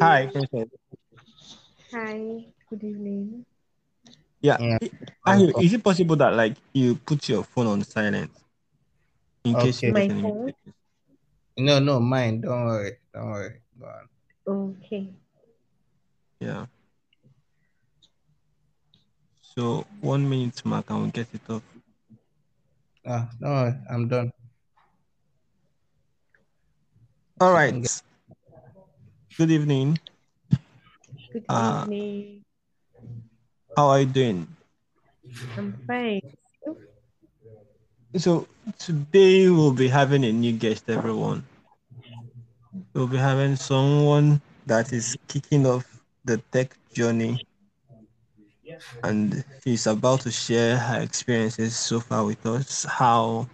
Hi, Hi, good evening. Yeah. Yeah. Ayu, is it possible that like you put your phone on silent in case you Okay. get My phone? No, no, mine. Don't worry. Don't worry. Go on. Okay. Yeah. So one minute mark and we'll get it off. Ah, don't worry. I'm done. All right. Shouldn't right. Good evening. Good Uh, evening. How are you doing? I'm fine. So today we'll be having a new guest, everyone. We'll be having someone that is kicking off the tech journey and she's about to share her experiences so far with us, how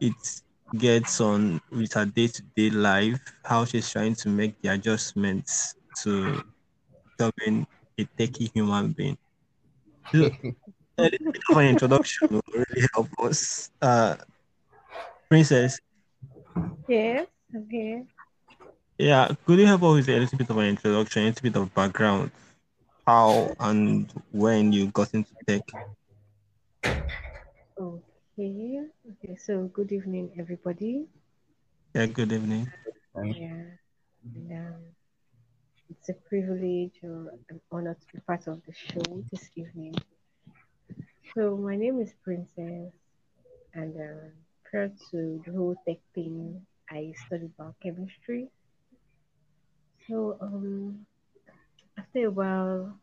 it gets on with her day-to-day life, how she's trying to make the adjustments to becoming a techie human being. So, a little bit of an introduction will really help us. Uh, Princess, Yes, I'm yeah, could you help us with a little bit of an introduction, a little bit of background, how and when you got into tech? Okay. Okay. So, good evening, everybody. Yeah, good evening. Yeah. And, um, it's a privilege or an honor to be part of the show this evening. So, my name is Princess, and uh, prior to the whole tech thing, I studied biochemistry. So, um, after a while,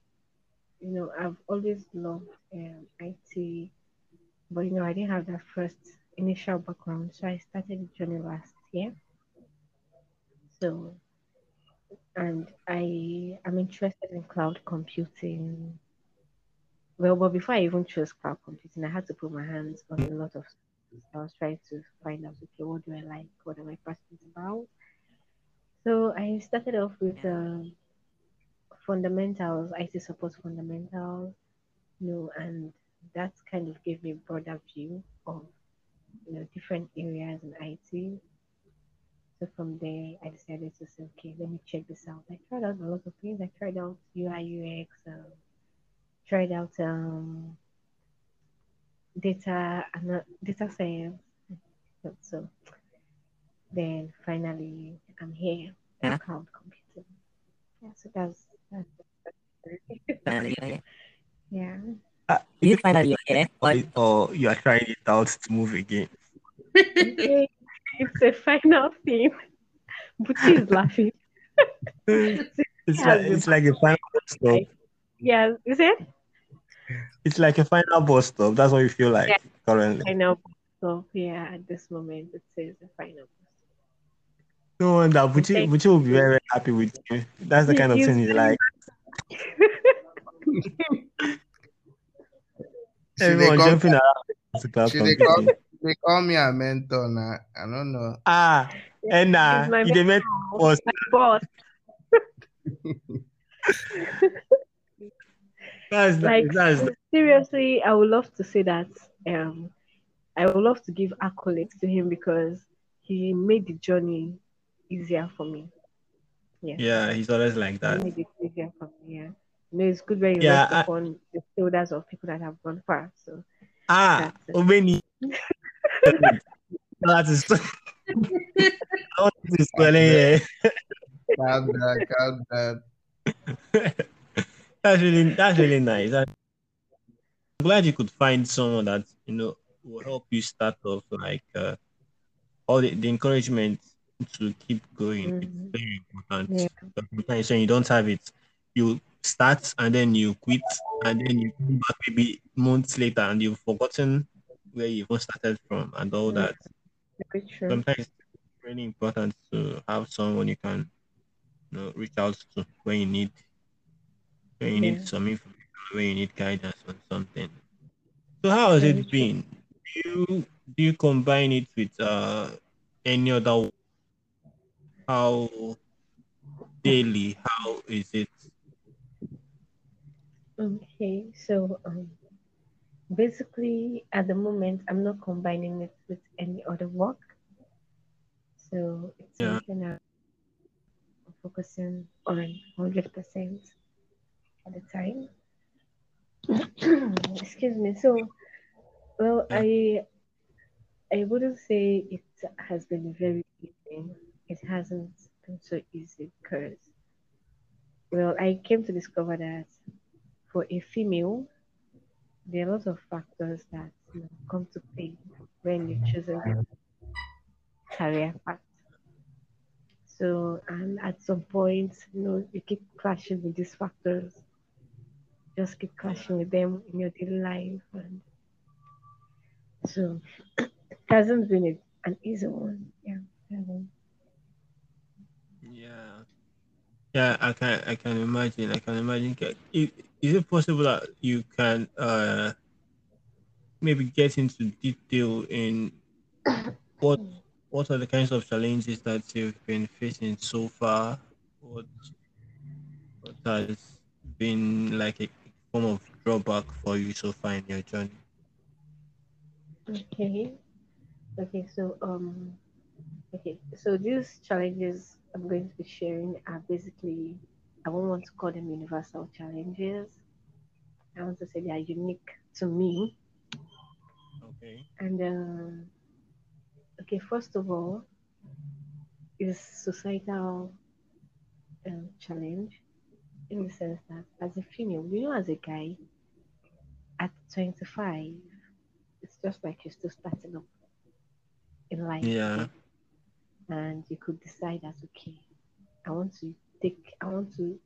you know, I've always loved um, IT, but you know, I didn't have that first initial background, so I started the journey last year. So, and I am interested in cloud computing. Well, but before I even chose cloud computing, I had to put my hands on a lot of. I was trying to find out, okay, what do I like? What am I passionate about? So I started off with um, fundamentals, IT support fundamentals, you know, and that kind of gave me a broader view of, you know, different areas in IT. So from there, I decided to say, okay, let me check this out. I tried out a lot of things. I tried out UI UX, um, tried out um, data and data science. So then finally, I'm here Yeah. cloud computing. Yeah, so that's that's Finally, yeah. Uh, Do you find that you're here? Or or you are trying it out to move again? It's a final thing. Buchi is laughing. It's like it's like a final bus stop. Yeah, is it? It's like a final bus stop. That's what you feel like Yeah. currently. Final so yeah, at this moment it says the final. No wonder Buchi, Thank Buchi will be very, very happy with you. That's the kind of thing you like. Should they Everyone call, jumping around to they call, they call me a mentor now? I don't know. Ah, and uh, He's my he dey met us. My boss. That's Like. That's seriously, I would love to say that um I would love to give accolades to him because he made the journey easier for me. Yeah. yeah. He's always like He that. made it easier for me, yeah. You know, it's good when you Yeah, rest I- upon the shoulders of people that have gone far. So Ah, That's it. Obeni. that is. I want to spell it. Calm down, calm down. That's really that's really nice. I'm glad you could find someone that you know will help you start off like uh, all the, the encouragement to keep going. Mhm. It's very important. Yeah. But Sometimes when you don't have it, you start and then you quit and then you come back maybe months later and you've forgotten where you even started from and all that. very true. Sometimes it's really important to have someone you can you know reach out to when you need when you Yeah. need some information, when you need guidance on something. So how has Very it true. been? Do you do you combine it with uh any other how daily? How is it? Okay, so um, basically, at the moment, I'm not combining it with any other work. So it's Yeah. something I'm focusing on 100% at the time. Excuse me. So, well, I I wouldn't say it has been very easy. It hasn't been so easy because, well, I came to discover that for a female, there are lots of factors that you know, come to play when you choose a career path. So, and at some point, you know, you keep clashing with these factors. Just keep clashing with them in your daily life. And so, it hasn't been an easy one. Yeah. Yeah. Yeah, I can I can imagine. I can imagine. Is it possible that you can uh maybe get into detail in what what are the kinds of challenges that you've been facing so far? What, what has been like a form of drawback for you so far in your journey? Okay. Okay, so um okay, so these challenges I'm going to be sharing are basically I won't want to call them universal challenges. I want to say they are unique to me. Okay. And um okay, first of all, is societal um, challenge in the sense that as a female, you know, as a guy, at 25, it's just like you're still starting up in life. Yeah. And you could decide that, okay, I want to take, I want to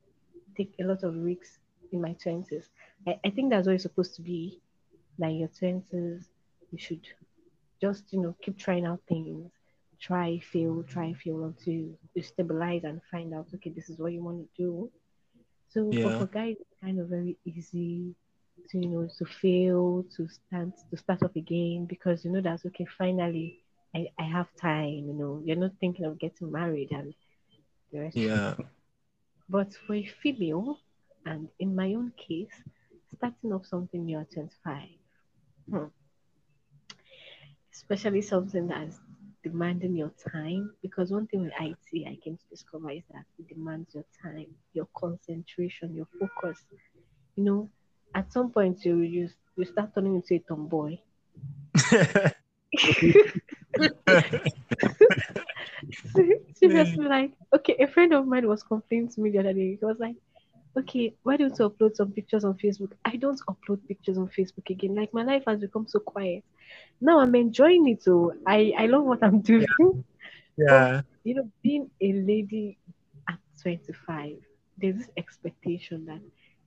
take a lot of risks in my 20s. I, I think that's what it's supposed to be. Like your 20s, you should just you know keep trying out things try fail try fail until you stabilize and find out okay this is what you want to do so yeah. for guys it's kind of very easy to you know to fail to stand to start up again because you know that's okay finally I, I have time you know you're not thinking of getting married and the rest yeah but for a female and in my own case starting up something new at 25 hmm, especially something that's demanding your time. Because one thing with IT I came to discover is that it demands your time, your concentration, your focus. You know, at some point you you, you start turning into a tomboy. Seriously, like, okay, a friend of mine was complaining to me the other day. He was like, okay, why don't you upload some pictures on Facebook? I don't upload pictures on Facebook again. Like my life has become so quiet. Now I'm enjoying it. So I, I love what I'm doing. Yeah. But, you know, being a lady at 25, there's this expectation that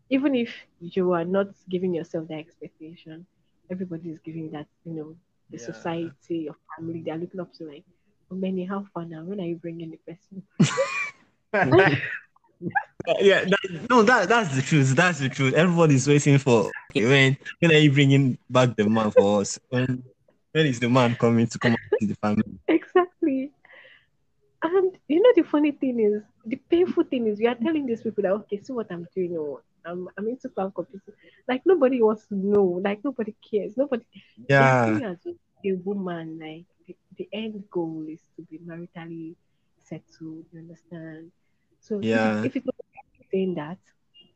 even if you are not giving yourself that expectation, everybody is giving that, you know, the yeah. society, your family, they're looking up to like, many, how far now? When are you bringing the person? yeah, that, no, that that's the truth. That's the truth. Everybody's waiting for when when are you bringing back the man for us? When when is the man coming to come to the family? Exactly. And you know the funny thing is, the painful thing is, we are telling these people that okay, see what I'm doing. Oh, I'm I'm into cloud computing. Like nobody wants to know. Like nobody cares. Nobody. Yeah. As a woman, like the, end goal is to be maritally settled. You understand? So yeah. if, if it's saying that,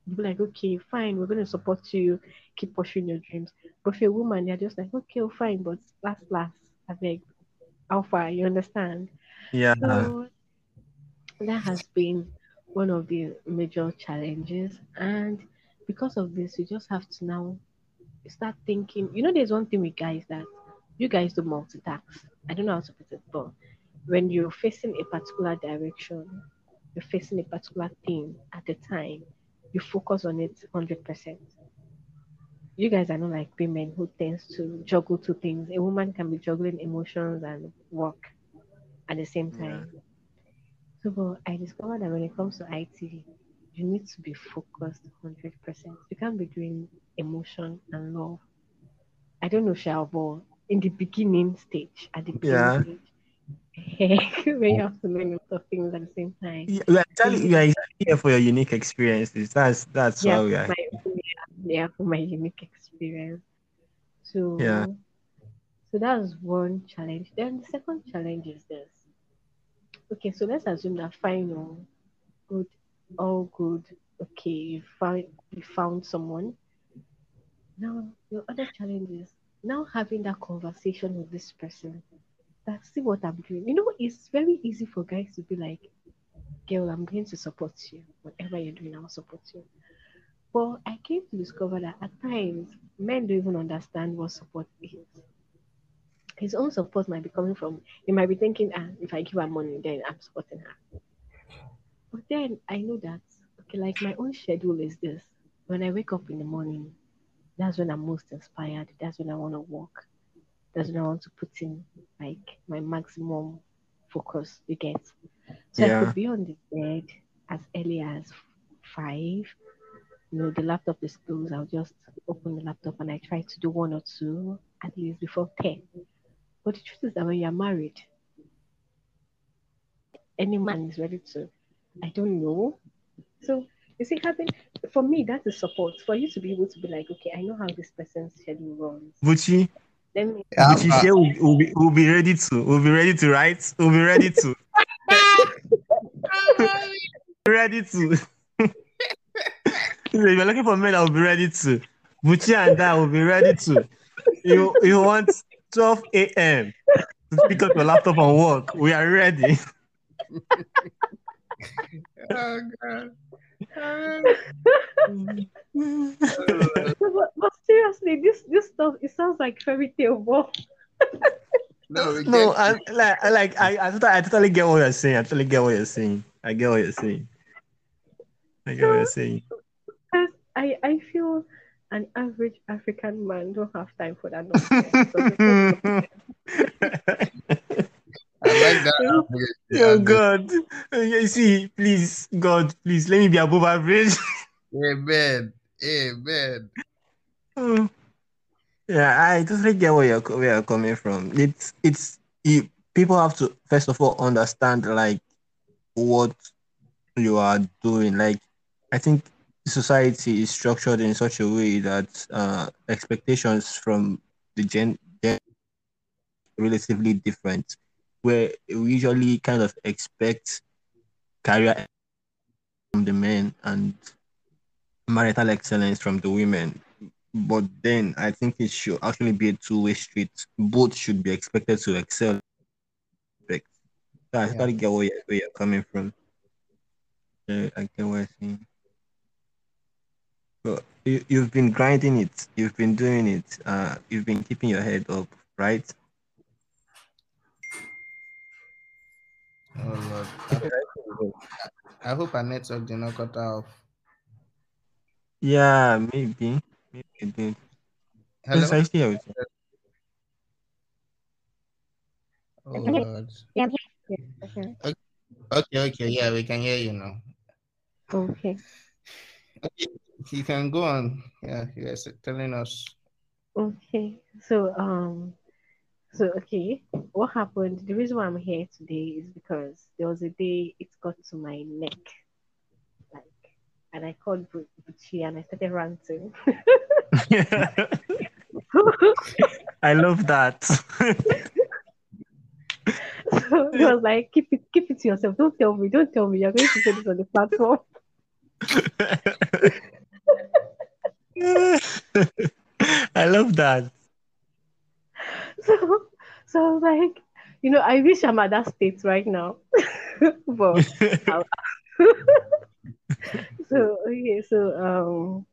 you be like, okay, fine, we're going to support you, keep pursuing your dreams. But for a woman, they're just like, okay, well, fine, but last, last, I beg, how far, you understand? Yeah. So that has been one of the major challenges. And because of this, you just have to now start thinking. You know, there's one thing with guys that you guys do multitask. I don't know how to put it, but when you're facing a particular direction, you're facing a particular thing at a time, you focus on it 100%. You guys are not like women who tends to juggle two things. A woman can be juggling emotions and work at the same time. Yeah. So, but I discovered that when it comes to IT, you need to be focused 100%. You can't be doing emotion and love. I don't know, Shao, but in the beginning stage, at the beginning yeah. stage, when you have to learn a lot of things at the same time. Yeah, we are telling you are here for your unique experiences. That's that's yeah, why we are. My, yeah, for my unique experience. So yeah. So that's one challenge. Then the second challenge is this. Okay, so let's assume that final good, all good. Okay, you found you found someone. Now your other challenge is now having that conversation with this person. That's see what I'm doing. You know, it's very easy for guys to be like, girl, I'm going to support you. Whatever you're doing, I'll support you. But I came to discover that at times men don't even understand what support is. His own support might be coming from he might be thinking, ah, if I give her money, then I'm supporting her. But then I know that okay, like my own schedule is this. When I wake up in the morning, that's when I'm most inspired. That's when I want to work. That's when I want to put in like my maximum focus. You get. So yeah. I could be on the bed as early as five. You know, the laptop is closed. I'll just open the laptop and I try to do one or two at least before ten. But the truth is that when you're married, any man is ready to. I don't know. So you see, having for me that is support for you to be able to be like, okay, I know how this person's schedule runs. Buchi, let me. Buchi, yeah, we'll, we'll, be, we'll be ready to. We'll be ready to write. We'll be ready to. ready to. if you're looking for men, I'll be ready to. Buchi and I will be ready to. You you want 12 a.m. to pick up your laptop and work. We are ready. oh god but, but, seriously, this this stuff it sounds like fairy tale, but no, no, I like I like I, I totally, I totally get what you're saying. I totally get what you're saying. I get what you're saying. I get what you're saying. I I feel an average African man don't have time for that I that. Oh God. You see, please, God, please let me be above average. Amen. Amen. Oh. Yeah, I totally get where you're where you're coming from. It's it's it, people have to first of all understand like what you are doing. Like I think society is structured in such a way that uh, expectations from the gen, gen relatively different where we usually kind of expect career from the men and marital excellence from the women. But then I think it should actually be a two-way street. Both should be expected to excel. So I yeah. to get where you're, where you're coming from. Yeah, I get what you're saying. But you, you've been grinding it, you've been doing it, uh, you've been keeping your head up, right? Oh Lord. I hope, I hope our network did not cut off. Yeah, maybe. Maybe it did. Hello? Yes, I still Oh Lord. Yeah, okay. okay, okay, yeah, we can hear you now. Okay. okay. You can go on. Yeah, yes, telling us. Okay. So um so okay, what happened? The reason why I'm here today is because there was a day it got to my neck, like, and I called Buchi and I started ranting. I love that. so he was like, "Keep it, keep it to yourself. Don't tell me. Don't tell me. You're going to say this on the platform." I love that. so, so I was like, you know, I wish I'm at that state right now. but so okay, so um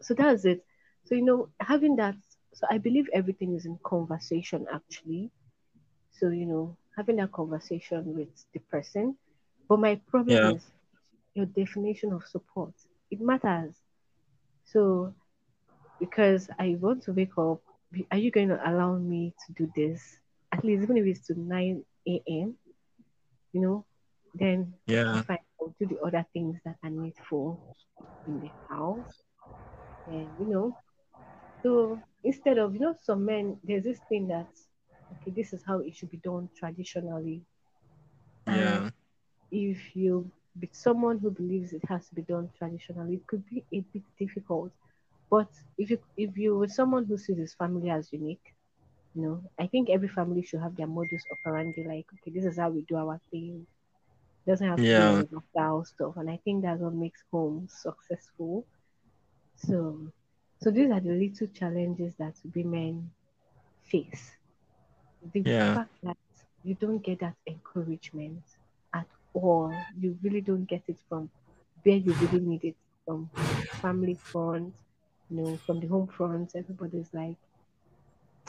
so that's it. So you know, having that so I believe everything is in conversation actually. So, you know, having that conversation with the person. But my problem yeah. is your definition of support. It matters. So because I want to wake up are you going to allow me to do this? At least even if it's to 9 a.m you know then yeah. if i do the other things that i need for in the house and you know. So instead of you know some men there's this thing that okay this is how it should be done traditionally. Yeah. and if you be someone who believes it has to be done traditionally it could be a bit difficult but if you if you with someone who sees his family as unique, you know, I think every family should have their modus operandi. Like, okay, this is how we do our thing. doesn't have to be Yeah. all stuff. And I think that's what makes home successful. So, so these are the little challenges that women face. The Yeah. fact that you don't get that encouragement at all. You really don't get it from where you really need it from family front, you know, from the home front. Everybody's like,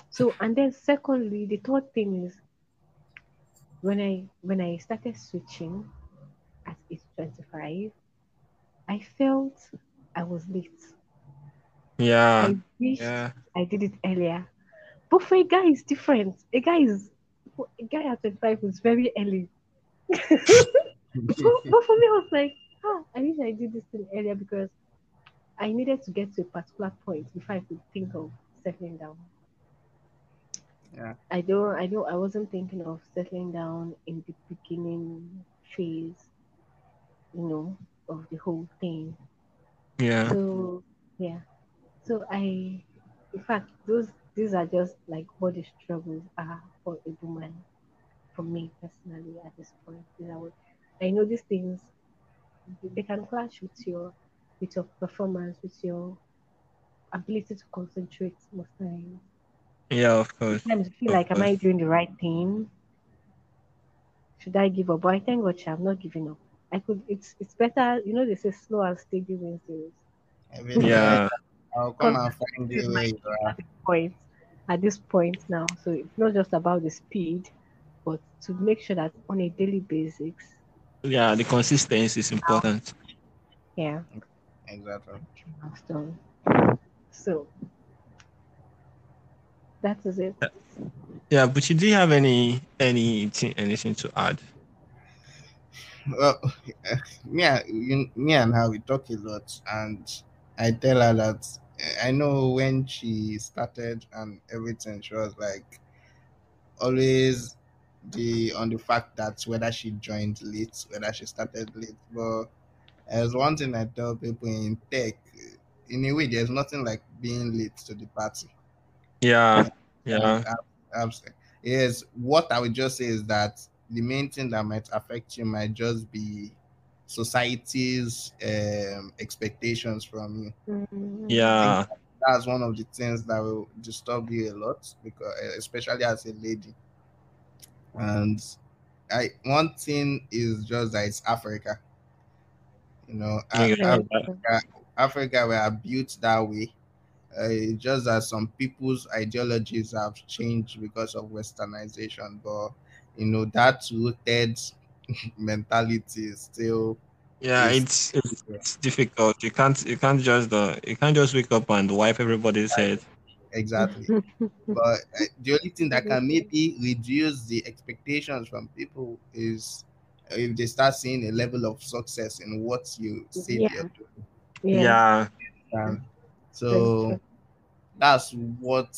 so. And then secondly, the third thing is when I when I started switching at age twenty five, I felt I was late. Yeah. I wished Yeah. I did it earlier. But for a guy, it's different. A guy is a guy at 25 is very early. but, but for me, I was like, ah, I wish I did this thing earlier because I needed to get to a particular point before I could think of settling down. Yeah. I don't I don't I wasn't thinking of settling down in the beginning phase, you know, of the whole thing. Yeah. So yeah. So I in fact those these are just like what the struggles are for a woman for me personally at this point. These are what I know these things they can clash with your with your performance, with your ability to concentrate most times. Yeah, of course. Sometimes you feel Of like am I doing the right thing? Should I give up? But I thank God I'm not giving up. I could it's it's better, you know, they say slow and steady wins the race. Even Yeah. I'll come and find this is you my where you point at this point now. So it's not just about the speed, but to make sure that on a daily basis, Yeah, the consistency is important. yeah, Exactly. milestone. So that is it. Yeah, but you do you have any anything anything to add? Well, me, and- you- me and her, we talk a lot, and I tell her that I know when she started and everything, she was like always the on the fact that whether she joined late, whether she started late. But as one thing I tell people in tech, in a way, there's nothing like being late to the party. Yeah. Yeah. Yes, what I would just say is that the main thing that might affect you might just be society's um, expectations from you. Mm, Yeah. That's one of the things that will disturb you a lot, because eh, especially as a lady. And I one thing is just that it's Africa. You know, Af- Yeah. Af- Africa, Africa we built that way. Uh, it's just that some people's ideologies have changed because of westernization, but you know that rooted mentality is still Yeah, It's- it's, it's it's difficult. You can't you can't just uh, you can't just wake up and wipe everybody's head. exactly. but uh, the only thing that can maybe reduce the expectations from people is if they start seeing a level of success in what you say Yeah. they're doing. yeah, Yeah. Um, so that's what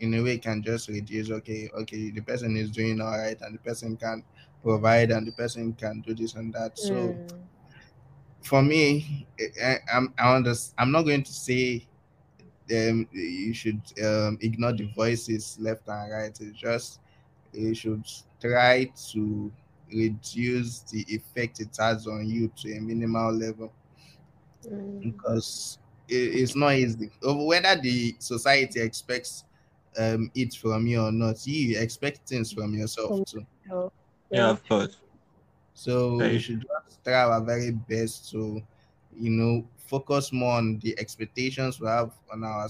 in a way can just reduce okay okay the person is doing all right and the person can provide and the person can do this and that so Mm, for me I, i'm i understand i'm not going to say um you should um ignore the voices left and right it's just you should try to reduce the effect it has on you to a minimal level mm, because it, it's not easy. Whether the society expects um, it from you or not, you expect things from yourself too. so, Yeah, of course. So Very we should try our very best to, you know, focus more on the expectations we have on our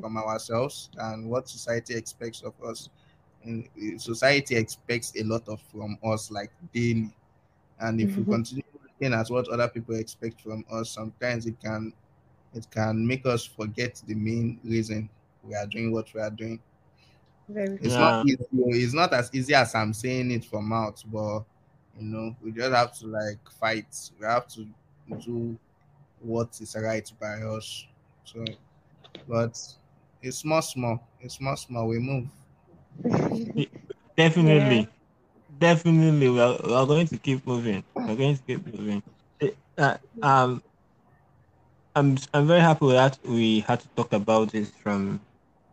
from ourselves and what society expects of us. And uh, society expects a lot of from us, like daily. And if we Mhm. continue looking at what other people expect from us, sometimes it can it can make us forget the main reason we are doing what we are doing. very It's Yeah. not easy. It's not as easy as I'm saying it from out, but you know, we just have to like fight. We have to do what is right by us. So, but it's small, small. It's small, small. We move. Definitely. Definitely we are, we are going to keep moving. We're going to keep moving. Eh, Uh, um I'm I'm very happy that we had to talk about this from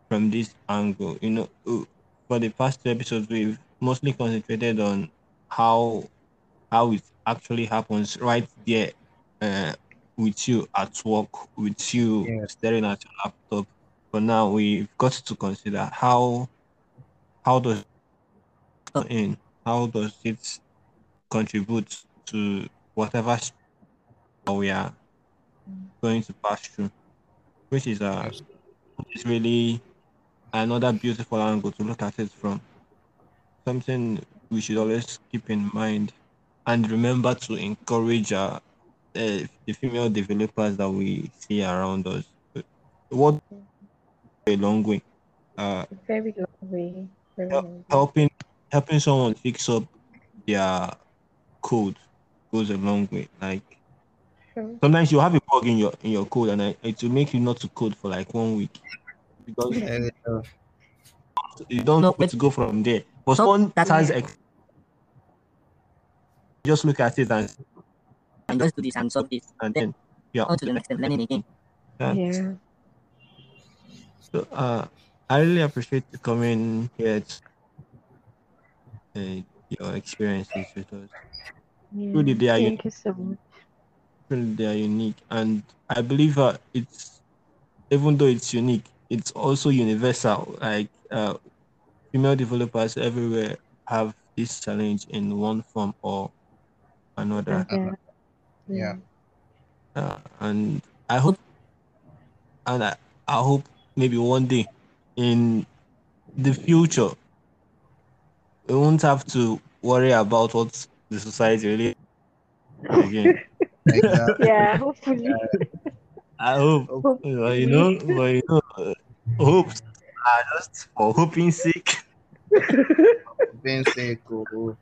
from this angle. You know, uh, for the past two episodes, we've mostly concentrated on how how it actually happens right there uh, with you at work, with you Yeah. staring at your laptop. But now we've got to consider how how does it in how does it contribute to whatever we are going to pass through, which is uh, Yes. which is really another beautiful angle to look at it from. Something we should always keep in mind and remember to encourage uh, uh, the female developers that we see around us. What a long way. Uh, A very long way. Very Hel- helping helping someone fix up their code goes a long way. Like True. sometimes you have a bug in your in your code and I- it will make you not to code for like one week because Very true. you don't No, know where but- to go from there. But No, someone that's has ex- just look at it and, and just do this and solve this. and then yeah. On to the next step, learning again. that- Yeah. So uh, I really appreciate you coming here. To, uh, your experiences with us. yeah. Truly, they are Thank you so much. Truly, they are unique, and I believe uh, it's even though it's unique, it's also universal. Like uh, female developers everywhere have this challenge in one form or another. Okay. Yeah. Uh, and I hope, and I, I hope maybe one day in the future, we won't have to worry about what the society really again. Exactly. Yeah. Hopefully. I hope, uh, you know, but you know, uh, hopes are just for hoping sake. Being sick, oh,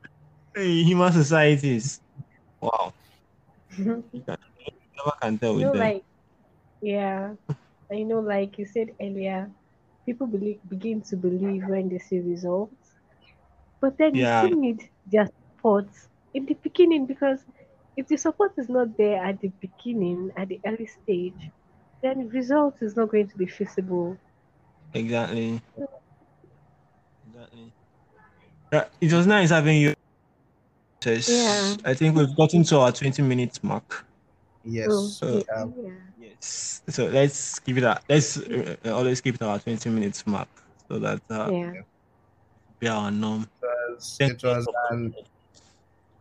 Hey, Human societies, wow, you you can, you never can tell with know, them. like, yeah. I know, like you said earlier, people believe begin to believe when they see results, but then Yeah. you still need their support in the beginning because if the support is not there at the beginning, at the early stage, then result is not going to be feasible. Exactly. Exactly. It was nice having you. Tess. Yeah. I think we've gotten to our 20 minutes mark. yes. Oh, so, um, yeah, Yes. So let's keep it at, let's uh, always keep it at our 20 minutes mark so that uh, yeah. be our norm. It was, it was an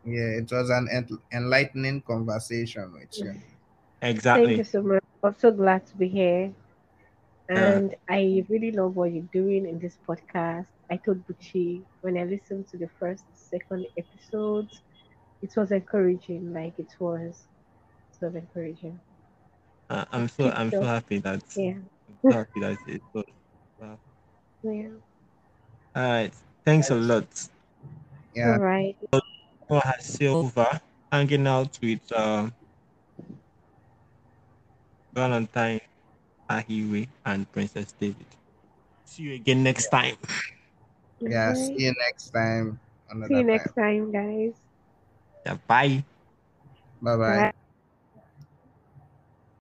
yeah, it was an en- enlightening conversation with you. Exactly. Thank you so much. I'm so glad to be here. Yeah. And I really love what you're doing in this podcast. I told Buchi when I listened to the first, second episodes, it was encouraging. Like it was, it was encouraging. Uh, I'm so I'm so happy that Yeah, I'm so happy that it was. Wow. yeah. All right. Thanks a lot. Yeah. All right. Noah Silva hanging out with uh, Valentine Ahiwe and Princess David. See you again next time. Yeah. Bye. See you next time. Another See you time. next time, guys. Yeah, bye. Bye bye. Bye.